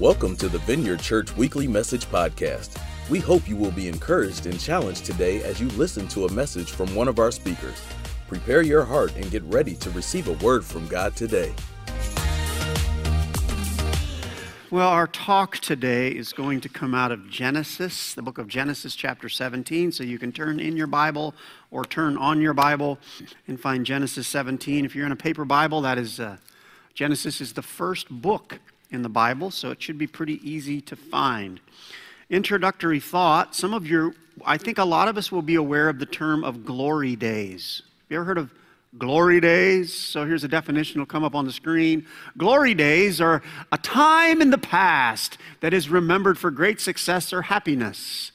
Welcome to the Vineyard Church Weekly Message Podcast. We hope you will be encouraged and challenged today as you listen to a message from one of our speakers. Prepare your heart and get ready to receive a word from God today. Well, our talk today is going to come out of Genesis, the book of Genesis, chapter 17. So you can turn in your Bible or turn on your Bible and find Genesis 17. If you're in a paper Bible, that is uh, Genesis is the first book in the Bible, so it should be pretty easy to find. Introductory thought some of you, I think a lot of us will be aware of the term of glory days. Have you ever heard of glory days? So here's a definition, it'll come up on the screen. Glory days are a time in the past that is remembered for great success or happiness.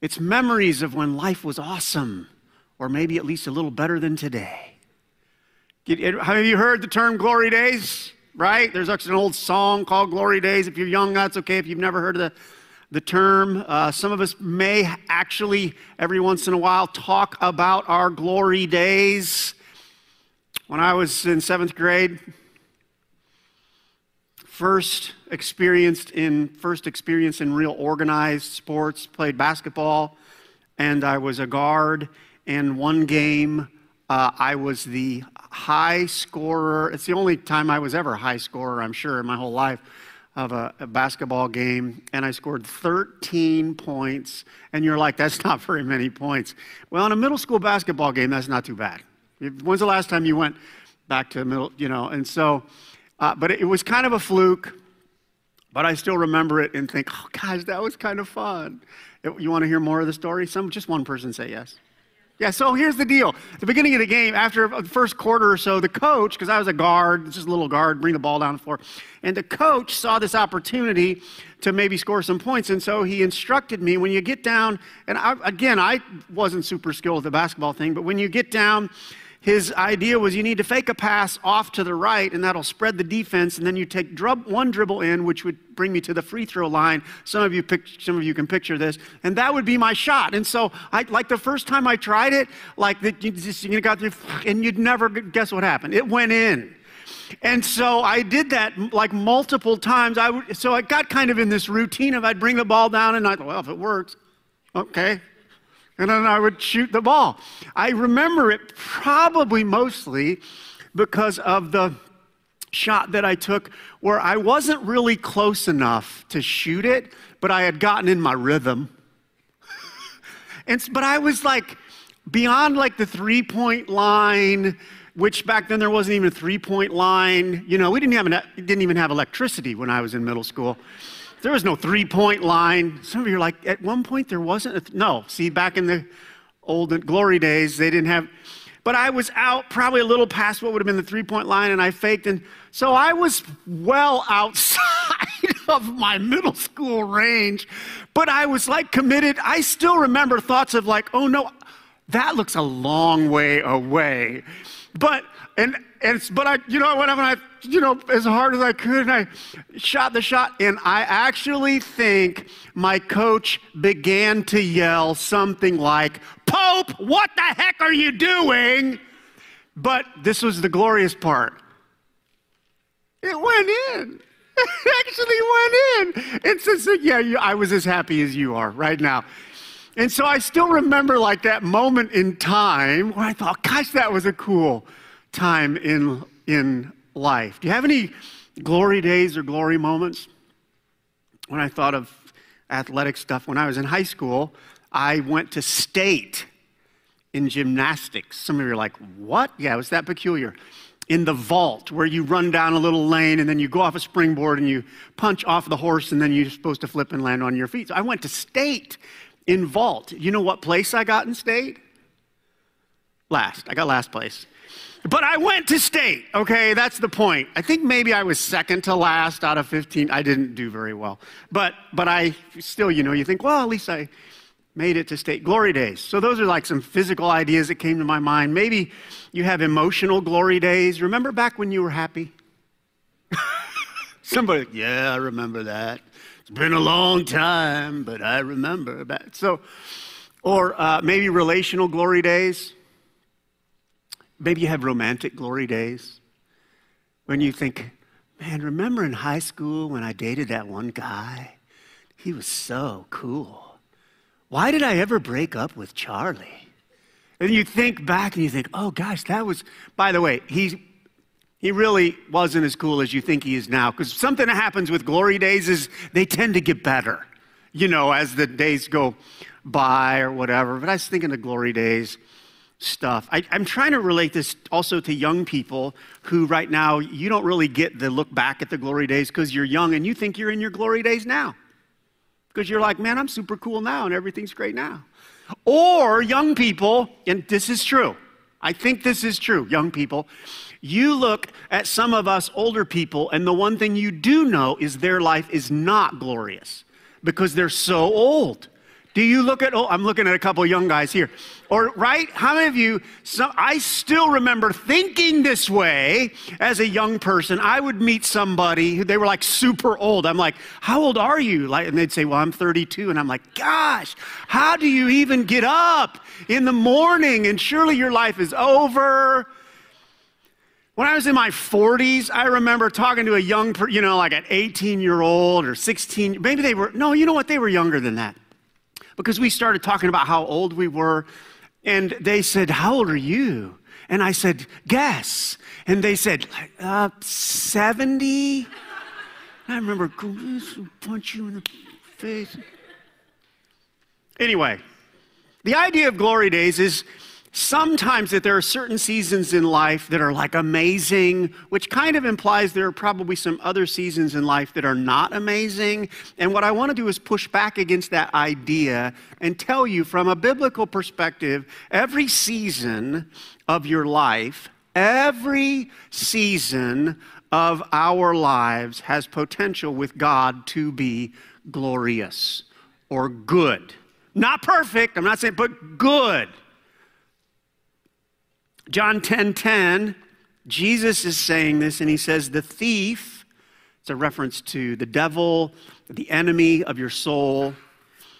It's memories of when life was awesome, or maybe at least a little better than today. Have you heard the term glory days? Right? There's actually an old song called Glory Days. If you're young, that's okay. If you've never heard of the, the term, uh, some of us may actually, every once in a while, talk about our glory days. When I was in seventh grade, first experienced in first experience in real organized sports, played basketball, and I was a guard. And one game, uh, I was the high scorer. It's the only time I was ever high scorer, I'm sure, in my whole life of a, a, basketball game. And I scored 13 points. And you're like, that's not very many points. Well, in a middle school basketball game, that's not too bad. When's the last time you went back to the middle, you know? And so, uh, but it was kind of a fluke. But I still remember it and think, oh, gosh, that was kind of fun. You want to hear more of the story? Some, just one person say yes. Yeah, so here's the deal. At the beginning of the game, after the first quarter or so, the coach, because I was a guard, just a little guard, bring the ball down the floor, and the coach saw this opportunity to maybe score some points, and so he instructed me when you get down, and I, again, I wasn't super skilled with the basketball thing, but when you get down, his idea was you need to fake a pass off to the right, and that'll spread the defense, and then you take drub, one dribble in, which would bring me to the free throw line. Some of you, pic, some of you can picture this, and that would be my shot. And so, I, like the first time I tried it, like the, you just you got through, and you'd never guess what happened. It went in. And so I did that like multiple times. I would, so I got kind of in this routine of I'd bring the ball down, and I thought, well, if it works, okay, and then I would shoot the ball. I remember it probably mostly because of the shot that I took where I wasn't really close enough to shoot it, but I had gotten in my rhythm. and, but I was like beyond like the three point line, which back then there wasn't even a three point line. You know, we didn't, have an, didn't even have electricity when I was in middle school. There was no three point line. Some of you are like, at one point there wasn't. Th- no, see, back in the old glory days, they didn't have. But I was out probably a little past what would have been the three point line, and I faked. And so I was well outside of my middle school range, but I was like committed. I still remember thoughts of like, oh no, that looks a long way away. But, and, and but I, you know, I you know, as hard as I could, and I shot the shot. And I actually think my coach began to yell something like, Pope, what the heck are you doing? But this was the glorious part. It went in. It actually went in. And so, yeah, you, I was as happy as you are right now. And so I still remember like that moment in time where I thought, gosh, that was a cool time in, in life. Do you have any glory days or glory moments? When I thought of athletic stuff, when I was in high school, I went to state in gymnastics. Some of you are like, what? Yeah, it was that peculiar. In the vault, where you run down a little lane and then you go off a springboard and you punch off the horse and then you're supposed to flip and land on your feet. So I went to state in vault. You know what place I got in state? Last. I got last place. But I went to state, okay? That's the point. I think maybe I was second to last out of 15. I didn't do very well. But, but I still, you know, you think, well, at least I made it to state. Glory days. So those are like some physical ideas that came to my mind. Maybe you have emotional glory days. Remember back when you were happy? Somebody, yeah, I remember that. It's been a long time, but I remember that. So, or uh, maybe relational glory days. Maybe you have romantic glory days when you think, Man, remember in high school when I dated that one guy? He was so cool. Why did I ever break up with Charlie? And you think back and you think, oh gosh, that was, by the way, he, he really wasn't as cool as you think he is now. Because something that happens with glory days is they tend to get better, you know, as the days go by or whatever. But I was thinking of glory days stuff. I, am trying to relate this also to young people who, right now, you don't really get the look back at the glory days because you're young and you think you're in your glory days now. Because you're like, man, I'm super cool now and everything's great now. Or young people, and this is true. I think this is true, young people. You look at some of us older people, and the one thing you do know is their life is not glorious because they're so old. Do you look at, oh, I'm looking at a couple young guys here. Or, right? How many of you, I still remember thinking this way as a young person. I would meet somebody, they were like super old. I'm like, how old are you? Like, and they'd say, well, I'm 32. And I'm like, gosh, how do you even get up in the morning? And surely your life is over. When I was in my 40s, I remember talking to a young, you know, like an 18 year old or 16, maybe they were, no, you know what? They were younger than that because we started talking about how old we were. And they said, How old are you? And I said, Guess. And they said, uh, 70? I remember, punch you in the face. Anyway, the idea of glory days is sometimes that there are certain seasons in life that are like amazing, which kind of implies there are probably some other seasons in life that are not amazing. And what I want to do is push back against that idea and tell you from a biblical perspective every season of your life, every season of our lives has potential with God to be glorious or good. Not perfect, I'm not saying, but good. John 10 10, Jesus is saying this, and he says, The thief, it's a reference to the devil, the enemy of your soul,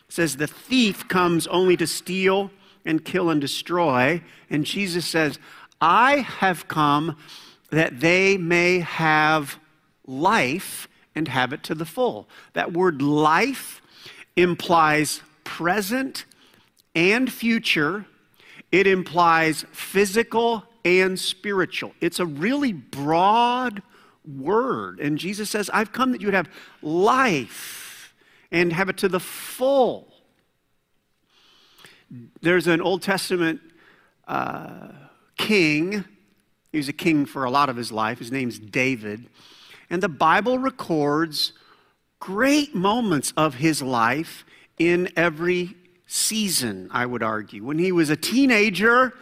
says, The thief comes only to steal and kill and destroy. And Jesus says, I have come that they may have life and have it to the full. That word life implies present and future it implies physical and spiritual. It's a really broad word. And Jesus says, I've come that you would have life and have it to the full. There's an Old Testament uh, king. He was a king for a lot of his life. His name's David. And the Bible records great moments of his life in every season, I would argue. When he was a teenager,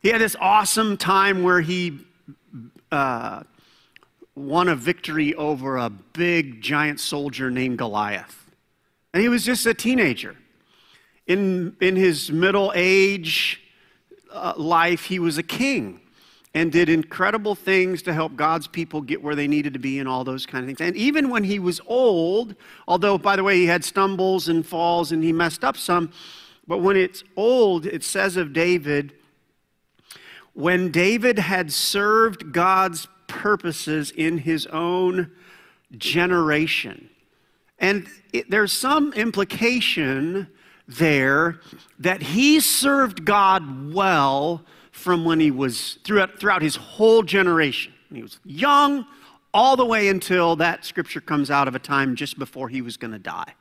he had this awesome time where he uh, won a victory over a big giant soldier named Goliath. And he was just a teenager. In, in his middle age uh, life, he was a king and did incredible things to help God's people get where they needed to be and all those kind of things. And even when he was old, although, by the way, he had stumbles and falls and he messed up some, but when it's old, it says of David, when David had served God's purposes in his own generation. And it, there's some implication there that he served God well from when he was throughout, throughout his whole generation. He was young all the way until that scripture comes out of a time just before he was going to die.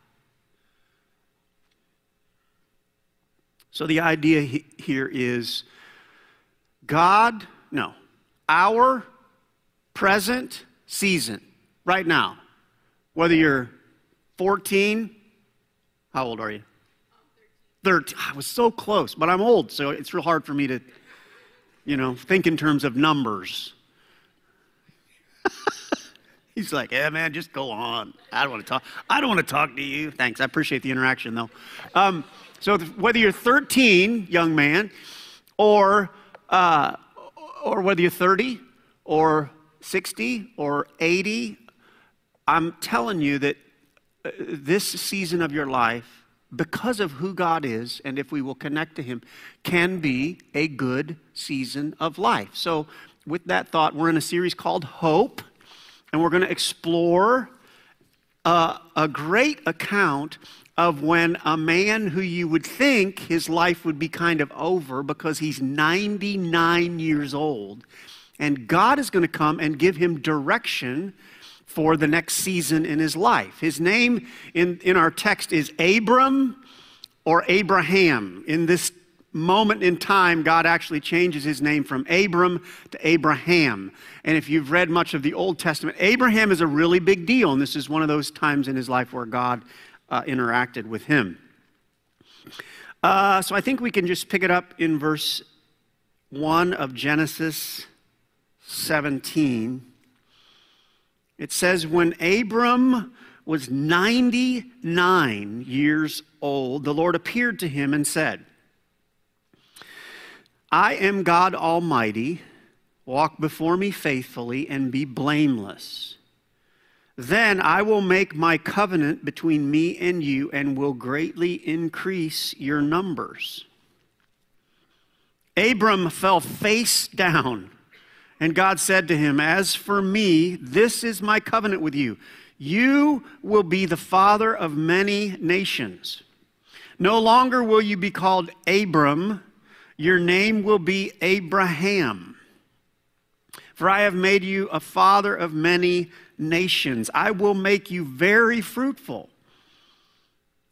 So the idea he, here is God, no, our present season, right now, whether you're 14, how old are you? 13. I was so close, but I'm old, so it's real hard for me to you know, think in terms of numbers. He's like, yeah, man, just go on. I don't want to talk. I don't want to talk to you. Thanks. I appreciate the interaction, though. Um, so whether you're 13, young man, or uh, or whether you're 30 or 60 or 80, I'm telling you that uh, this season of your life because of who God is, and if we will connect to Him, can be a good season of life. So, with that thought, we're in a series called Hope. and we're going to explore a, a great account of when a man who you would think his life would be kind of over because he's 99 years old, and God is going to come and give him direction for the next season in his life. His name in, in our text is Abram or Abraham. In this moment in time, God actually changes his name from Abram to Abraham. And if you've read much of the Old Testament, Abraham is a really big deal. And this is one of those times in his life where God uh, interacted with him. Uh, so I think we can just pick it up in verse 1 of Genesis 17. It says, When Abram was 99 years old, the Lord appeared to him and said, I am God Almighty. Walk before me faithfully and be blameless. Then I will make my covenant between me and you and will greatly increase your numbers. Abram fell face down, and God said to him, As for me, this is my covenant with you. You will be the father of many nations. No longer will you be called Abram, your name will be Abraham. For I have made you a father of many nations. I will make you very fruitful.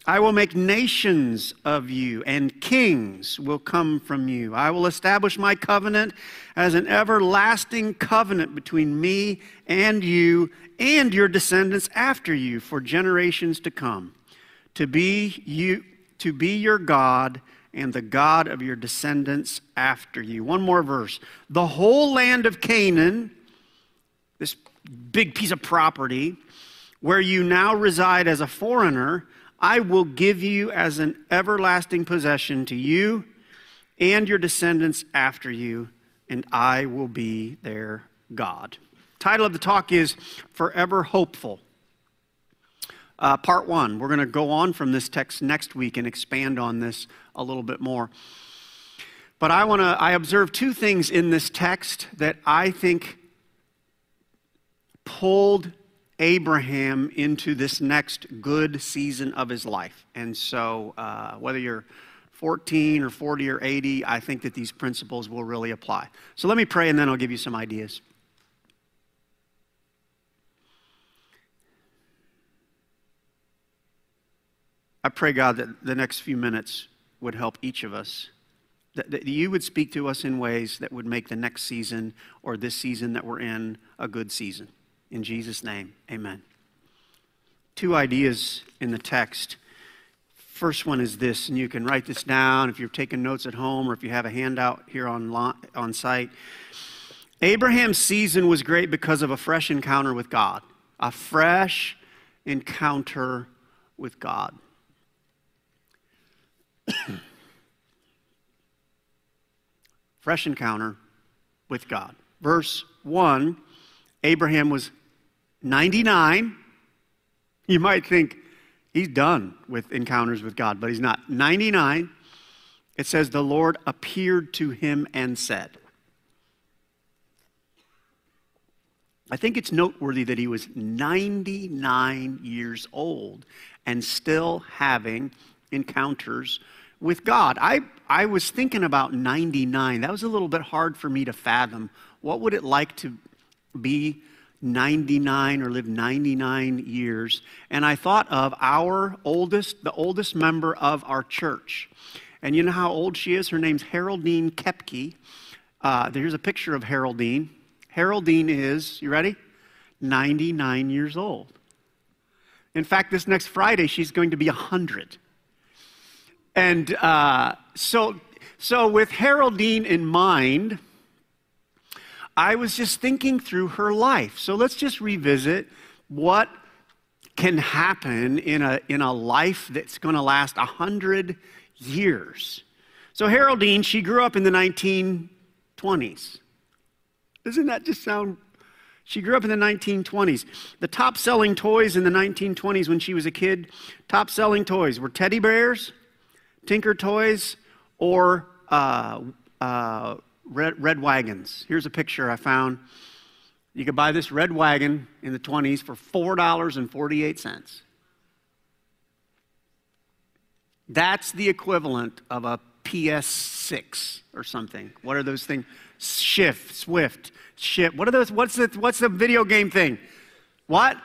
I will make nations of you, and kings will come from you. I will establish my covenant as an everlasting covenant between me and you and your descendants after you for generations to come, to be you to be your God and the God of your descendants after you. One more verse. The whole land of Canaan, this big piece of property, where you now reside as a foreigner, I will give you as an everlasting possession to you and your descendants after you, and I will be their God. Title of the talk is Forever Hopeful. Uh, part one. We're going to go on from this text next week and expand on this a little bit more. But I want to, I observe two things in this text that I think pulled Abraham into this next good season of his life. And so, uh, whether you're 14 or 40 or 80, I think that these principles will really apply. So, let me pray and then I'll give you some ideas. I pray, God, that the next few minutes would help each of us. That, that, you would speak to us in ways that would make the next season or this season that we're in a good season. In Jesus' name, amen. Two ideas in the text. First one is this, and you can write this down if you're taking notes at home or if you have a handout here on, on site. Abraham's season was great because of a fresh encounter with God. A fresh encounter with God. Fresh encounter with God. Verse 1 Abraham was 99. You might think he's done with encounters with God, but he's not. 99. It says, The Lord appeared to him and said. I think it's noteworthy that he was 99 years old and still having encounters with God. I, I was thinking about 99. That was a little bit hard for me to fathom. What would it like to be 99 or live 99 years? And I thought of our oldest, the oldest member of our church. And you know how old she is? Her name's Haroldine Kepke. Uh, there's a picture of Haroldine. Haroldine is, you ready? 99 years old. In fact, this next Friday, she's going to be 100. And uh, so, so, with Haroldine in mind, I was just thinking through her life. So, let's just revisit what can happen in a, in a life that's going to last 100 years. So, Haroldine, she grew up in the 1920s. Doesn't that just sound she grew up in the 1920s. The top selling toys in the 1920s when she was a kid, top selling toys were teddy bears, Tinker Toys, or uh, uh, red, red, Wagons. Here's a picture I found. You could buy this red wagon in the 20s for $4.48. That's the equivalent of a PS6 or something. What are those things? Shift, Swift, Shift. What are those? What's the, what's the video game thing? What?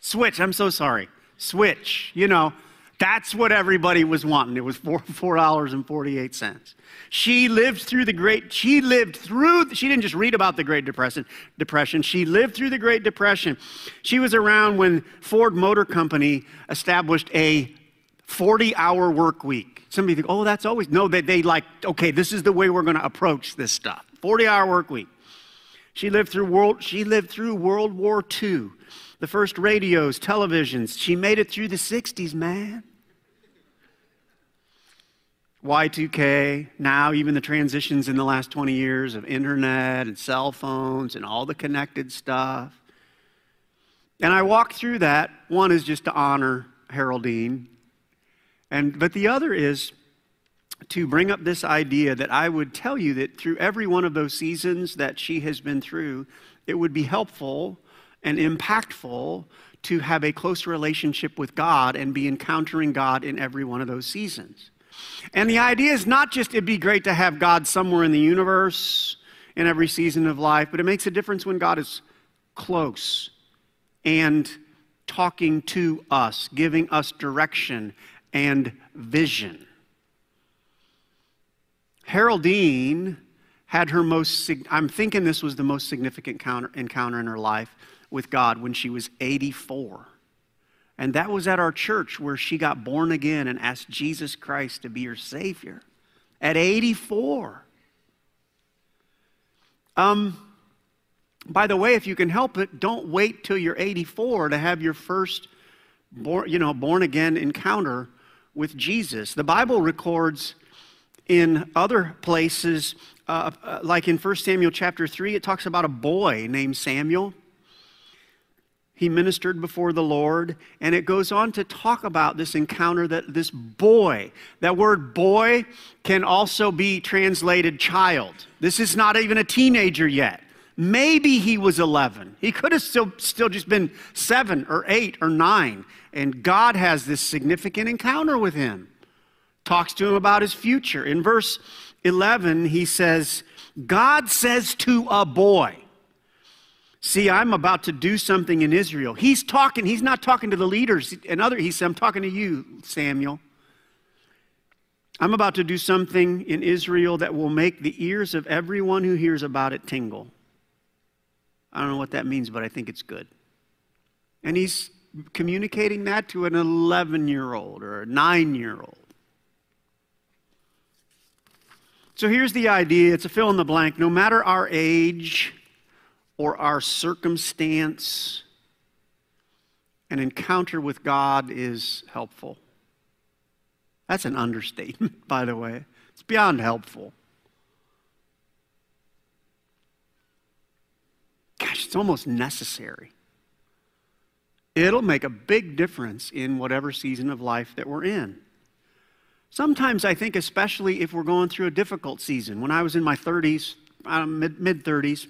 Switch. I'm so sorry. Switch. You know, that's what everybody was wanting. It was four, $4.48. She lived through the Great, she lived through, she didn't just read about the Great Depression, depression. She lived through the Great Depression. She was around when Ford Motor Company established a 40 hour work week. Somebody think, oh, that's always, no, they, they like, okay, this is the way we're going to approach this stuff. 40 hour work week. She lived through world, she lived through World War II the first radios, televisions. She made it through the 60s, man. Y2K, now even the transitions in the last 20 years of internet and cell phones and all the connected stuff. And I walk through that. One is just to honor Haroldine. And, but the other is to bring up this idea that I would tell you that through every one of those seasons that she has been through, it would be helpful and impactful to have a close relationship with God and be encountering God in every one of those seasons. And the idea is not just it'd be great to have God somewhere in the universe in every season of life, but it makes a difference when God is close and talking to us, giving us direction and vision. Haroldine had her most, I'm thinking this was the most significant encounter in her life with God when she was 84. And that was at our church where she got born again and asked Jesus Christ to be her Savior at 84. Um, by the way, if you can help it, don't wait till you're 84 to have your first born, you know, born again encounter with Jesus. The Bible records in other places, uh, uh, like in 1 Samuel chapter 3, it talks about a boy named Samuel he ministered before the Lord, and it goes on to talk about this encounter that this boy, that word boy can also be translated child. This is not even a teenager yet. Maybe he was 11. He could have still, still just been seven or eight or nine. And God has this significant encounter with him, talks to him about his future. In verse 11, he says, God says to a boy, See, I'm about to do something in Israel. He's talking, he's not talking to the leaders and other, he said, I'm talking to you, Samuel. I'm about to do something in Israel that will make the ears of everyone who hears about it tingle. I don't know what that means, but I think it's good. And he's communicating that to an 11 year old or a 9 year old. So here's the idea it's a fill in the blank. No matter our age, or our circumstance, an encounter with God is helpful. That's an understatement, by the way. It's beyond helpful. Gosh, it's almost necessary. It'll make a big difference in whatever season of life that we're in. Sometimes I think, especially if we're going through a difficult season. When I was in my 30s, uh, mid 30s,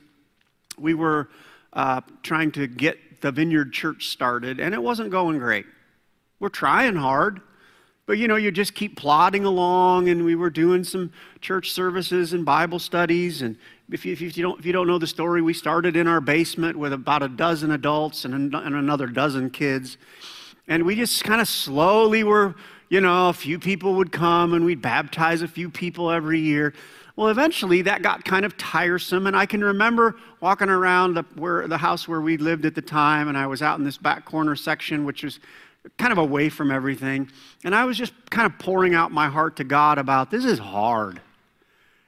we were uh, trying to get the Vineyard Church started, and it wasn't going great. We're trying hard, but you know, you just keep plodding along, and we were doing some church services and Bible studies. And if you, if you, don't, if you don't know the story, we started in our basement with about a dozen adults and, and another dozen kids. And we just kind of slowly were, you know, a few people would come and we'd baptize a few people every year. Well, eventually that got kind of tiresome, and I can remember walking around the, where, the house where we lived at the time, and I was out in this back corner section, which was kind of away from everything, and I was just kind of pouring out my heart to God about this is hard,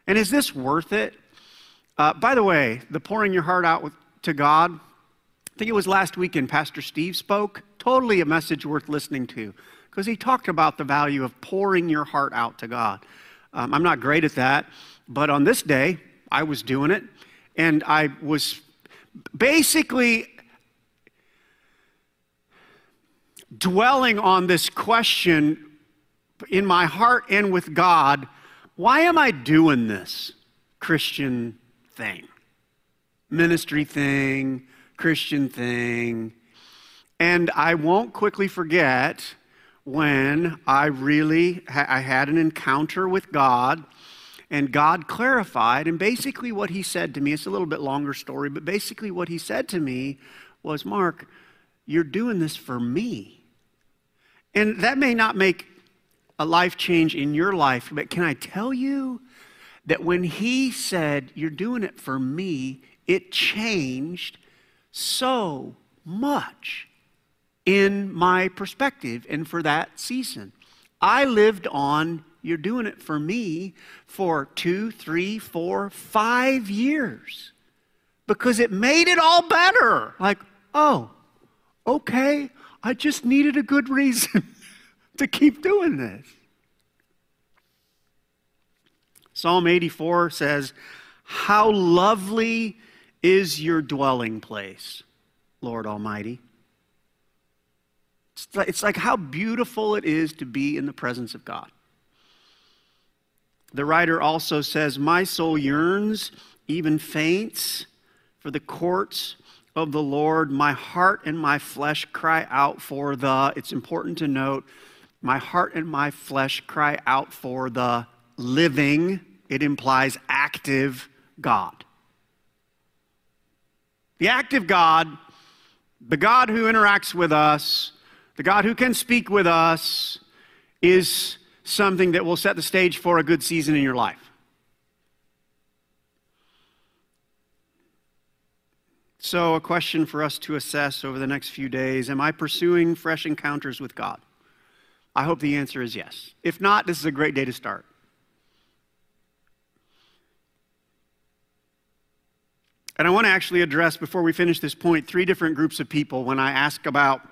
and is this worth it? Uh, by the way, the pouring your heart out with, to God, I think it was last weekend Pastor Steve spoke. Totally a message worth listening to because he talked about the value of pouring your heart out to God. Um, I'm not great at that. But on this day, I was doing it, and I was basically dwelling on this question in my heart and with God why am I doing this Christian thing? ministry thing, Christian thing. And I won't quickly forget when I really ha- I had an encounter with God and God clarified and basically what he said to me it's a little bit longer story but basically what he said to me was Mark you're doing this for me. And that may not make a life change in your life, but can I tell you that when he said, You're doing it for me, it changed so much in my perspective and for that season. I lived on, You're doing it for me for two, three, four, five years because it made it all better. Like, oh, okay, I just needed a good reason to keep doing this. Psalm 84 says, How lovely is your dwelling place, Lord Almighty. It's like, it's like how beautiful it is to be in the presence of God. The writer also says, My soul yearns, even faints, for the courts of the Lord. My heart and my flesh cry out for the, it's important to note, my heart and my flesh cry out for the living, it implies active God. The active God, the God who interacts with us, the God who can speak with us, is something that will set the stage for a good season in your life. So, a question for us to assess over the next few days Am I pursuing fresh encounters with God? I hope the answer is yes. If not, this is a great day to start. And I want to actually address, before we finish this point, three different groups of people when I ask about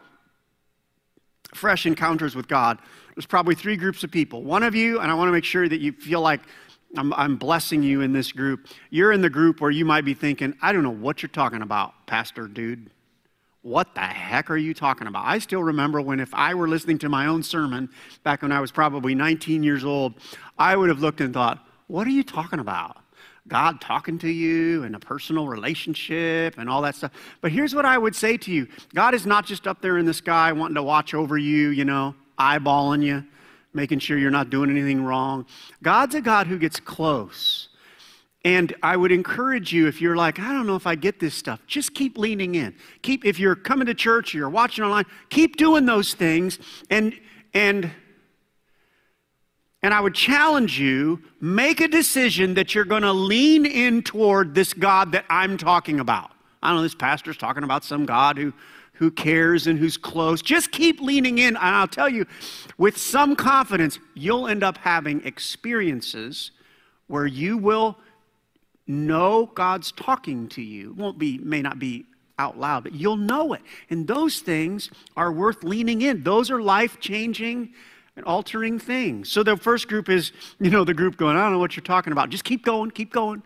fresh encounters with God. There's probably three groups of people. One of you, and I want to make sure that you feel like I'm, I'm, blessing you in this group. You're in the group where you might be thinking, I don't know what you're talking about, Pastor dude. What the heck are you talking about? I still remember when, if I were listening to my own sermon back when I was probably 19 years old, I would have looked and thought, What are you talking about? God talking to you and a personal relationship and all that stuff. But here's what I would say to you God is not just up there in the sky wanting to watch over you, you know, eyeballing you making sure you're not doing anything wrong. God's a God who gets close. And I would encourage you if you're like, I don't know if I get this stuff, just keep leaning in. Keep if you're coming to church or you're watching online, keep doing those things and and and I would challenge you, make a decision that you're going to lean in toward this God that I'm talking about. I don't know, this pastor's talking about some God who who cares and who's close. Just keep leaning in. And I'll tell you, with some confidence, you'll end up having experiences where you will know God's talking to you. Won't be, may not be out loud, but you'll know it. And those things are worth leaning in. Those are life changing and altering things. So the first group is, you know, the group going, I don't know what you're talking about. Just keep going, keep going.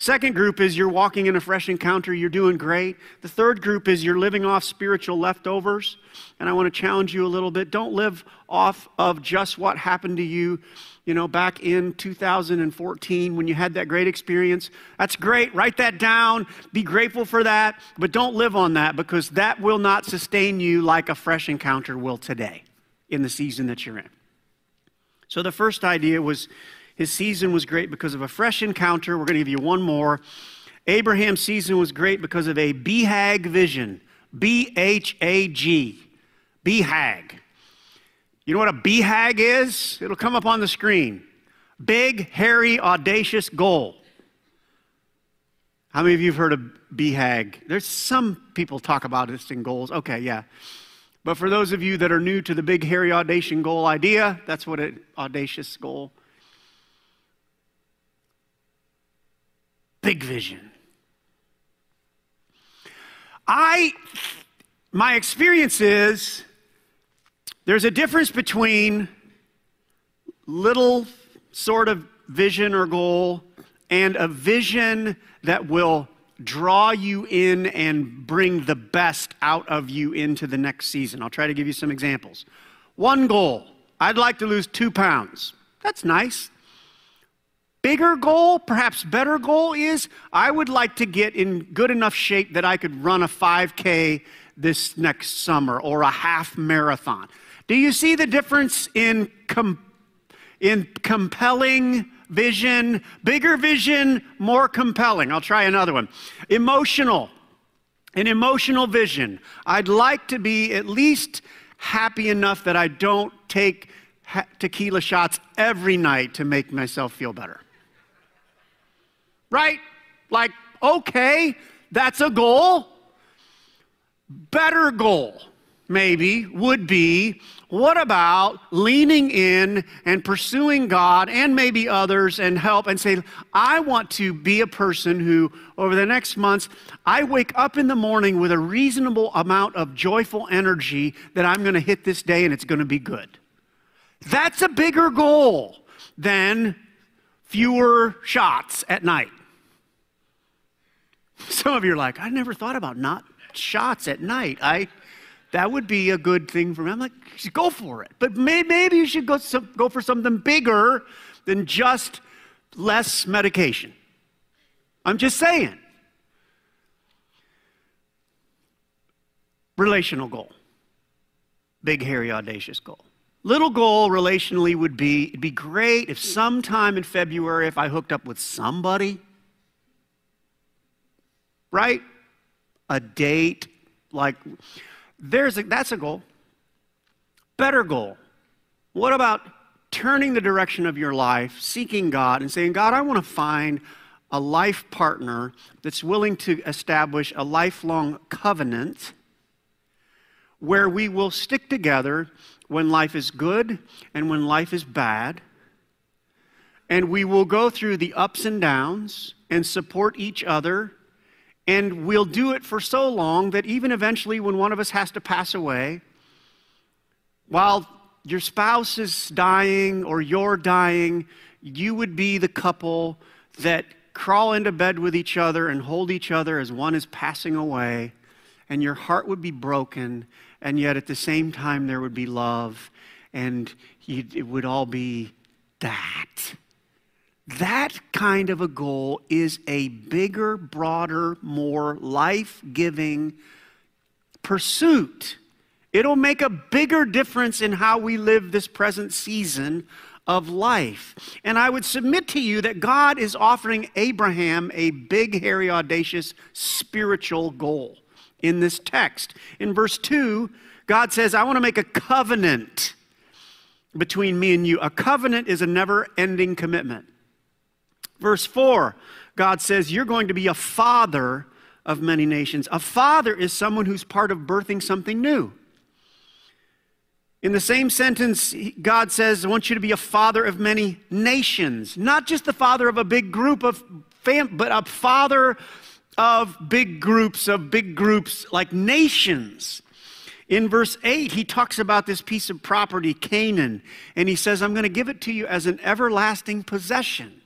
Second group is you're walking in a fresh encounter, you're doing great. The third group is you're living off spiritual leftovers. And I want to challenge you a little bit. Don't live off of just what happened to you, you know, back in 2014 when you had that great experience. That's great. Write that down. Be grateful for that. But don't live on that because that will not sustain you like a fresh encounter will today in the season that you're in. So the first idea was his season was great because of a fresh encounter. We're going to give you one more. Abraham's season was great because of a BHAG vision. B H A G. BHAG. You know what a BHAG is? It'll come up on the screen. Big, hairy, audacious goal. How many of you have heard of BHAG? There's some people talk about this in goals. Okay, yeah. But for those of you that are new to the big, hairy, audacious goal idea, that's what an audacious goal big vision. I, my experience is there's a difference between little sort of vision or goal and a vision that will draw you in and bring the best out of you into the next season. I'll try to give you some examples. One goal I'd like to lose two pounds. That's nice. Bigger goal, perhaps better goal is I would like to get in good enough shape that I could run a 5K this next summer or a half marathon. Do you see the difference in, com- in compelling vision? Bigger vision, more compelling. I'll try another one. Emotional. An emotional vision. I'd like to be at least happy enough that I don't take tequila shots every night to make myself feel better. Right? Like, okay, that's a goal. Better goal, maybe, would be what about leaning in and pursuing God and maybe others and help and say, I want to be a person who, over the next months, I wake up in the morning with a reasonable amount of joyful energy that I'm going to hit this day and it's going to be good. That's a bigger goal than fewer shots at night. Some of you are like, I never thought about not shots at night. I that would be a good thing for me. I'm like, go for it. But may, maybe you should go, some, go for something bigger than just less medication. I'm just saying. Relational goal. Big, hairy, audacious goal. Little goal relationally would be it'd be great if sometime in February, if I hooked up with somebody, right? A date, like there's a, that's a goal. Better goal. What about turning the direction of your life, seeking God, and saying, God, I want to find a life partner that's willing to establish a lifelong covenant where we will stick together when life is good and when life is bad. And we will go through the ups and downs and support each other and we'll do it for so long that even eventually, when one of us has to pass away, while your spouse is dying or you're dying, you would be the couple that crawl into bed with each other and hold each other as one is passing away, and your heart would be broken, and yet at the same time, there would be love, and it would all be that. That kind of a goal is a bigger, broader, more life giving pursuit. It'll make a bigger difference in how we live this present season of life. And I would submit to you that God is offering Abraham a big, hairy, audacious spiritual goal in this text. In verse 2, God says, I want to make a covenant between me and you. A covenant is a never ending commitment. Verse 4, God says, You're going to be a father of many nations. A father is someone who's part of birthing something new. In the same sentence, God says, I want you to be a father of many nations. Not just the father of a big group of fam, but a father of big groups, of big groups like nations. In verse 8, he talks about this piece of property, Canaan, and he says, I'm going to give it to you as an everlasting possession.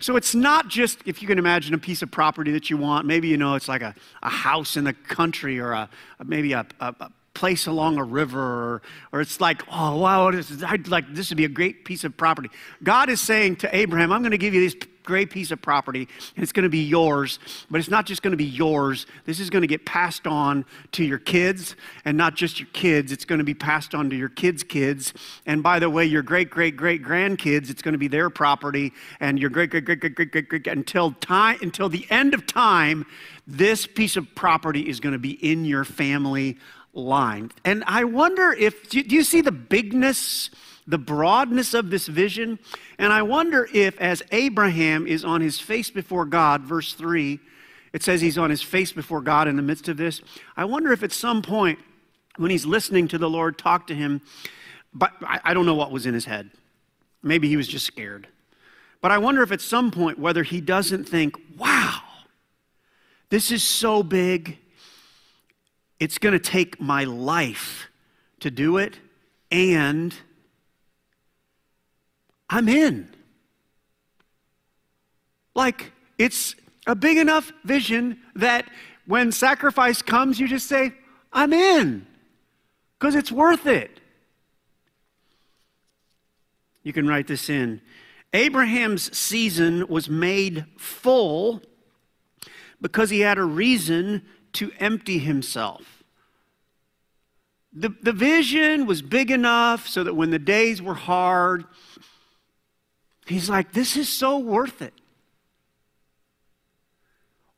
So it's not just, if you can imagine a piece of property that you want, maybe you know it's like a, a house in the country or a, maybe a, a, a place along a river or, or it's like, oh, wow, this is, I'd like, this would be a great piece of property. God is saying to Abraham, I'm going to give you this great piece of property, and it's going to be yours. But it's not just going to be yours. This is going to get passed on to your kids, and not just your kids. It's going to be passed on to your kids' kids. And by the way, your great, great, great grandkids, it's going to be their property, and your great, great, great, great, great, great, great, until time, until the end of time, this piece of property is going to be in your family line. And I wonder if, do you see the bigness? the broadness of this vision. And I wonder if, as Abraham is on his face before God, verse 3, it says he's on his face before God in the midst of this. I wonder if at some point, when he's listening to the Lord talk to him, but I don't know what was in his head. Maybe he was just scared. But I wonder if at some point, whether he doesn't think, wow, this is so big, it's going to take my life to do it, and I'm in. Like, it's a big enough vision that when sacrifice comes, you just say, I'm in, because it's worth it. You can write this in. Abraham's season was made full because he had a reason to empty himself. The, the vision was big enough so that when the days were hard, he's like, This is so worth it.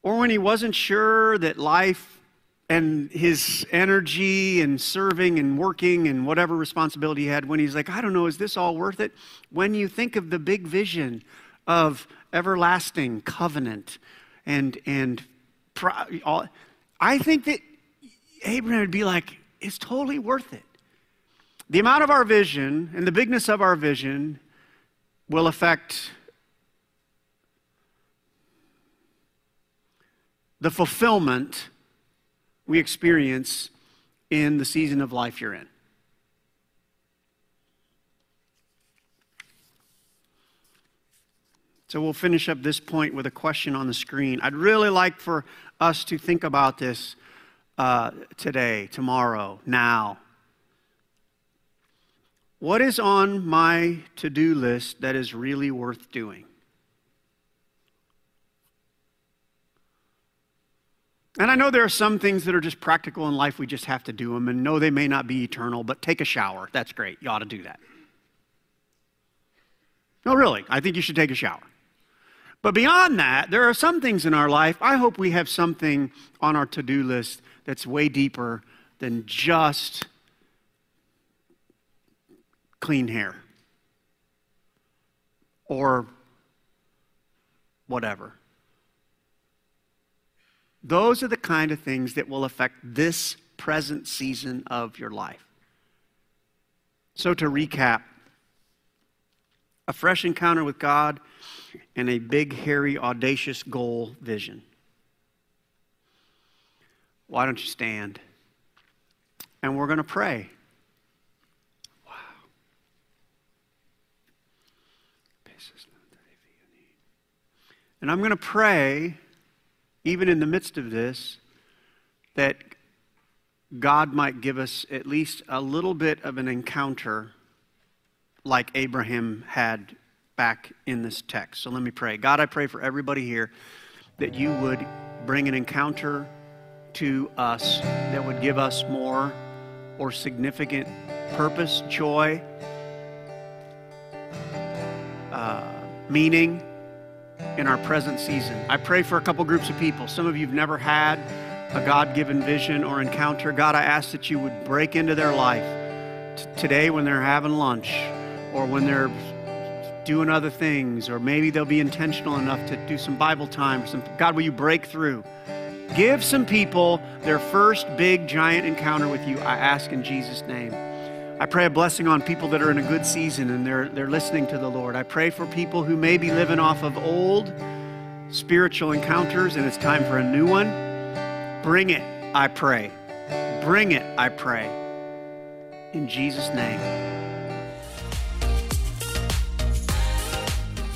Or when he wasn't sure that life and his energy and serving and working and whatever responsibility he had, when he's like, I don't know, is this all worth it? When you think of the big vision of everlasting covenant and, and all, I think that Abraham would be like, it's totally worth it. The amount of our vision and the bigness of our vision will affect the fulfillment we experience in the season of life you're in. So we'll finish up this point with a question on the screen. I'd really like for us to think about this uh, today, tomorrow, now. What is on my to do list that is really worth doing? And I know there are some things that are just practical in life, we just have to do them. And no, they may not be eternal, but take a shower. That's great. You ought to do that. No, really, I think you should take a shower. But beyond that, there are some things in our life. I hope we have something on our to do list that's way deeper than just clean hair or whatever. Those are the kind of things that will affect this present season of your life. So, to recap, a fresh encounter with God and a big, hairy, audacious goal vision. Why don't you stand? And we're going to pray. Wow. And I'm going to pray, even in the midst of this, that God might give us at least a little bit of an encounter like Abraham had back in this text. So let me pray. God, I pray for everybody here that you would bring an encounter to us that would give us more or significant purpose, joy, uh, meaning in our present season. I pray for a couple groups of people. Some of you have never had a God given vision or encounter. God, I ask that you would break into their life today when they're having lunch or when they're doing other things, or maybe they'll be intentional enough to do some Bible time. Or some, God, will you break through? Give some people their first big, giant encounter with you, I ask in Jesus' name. I pray a blessing on people that are in a good season and they're, they're listening to the Lord. I pray for people who may be living off of old spiritual encounters and it's time for a new one. Bring it, I pray. Bring it, I pray. In Jesus' name.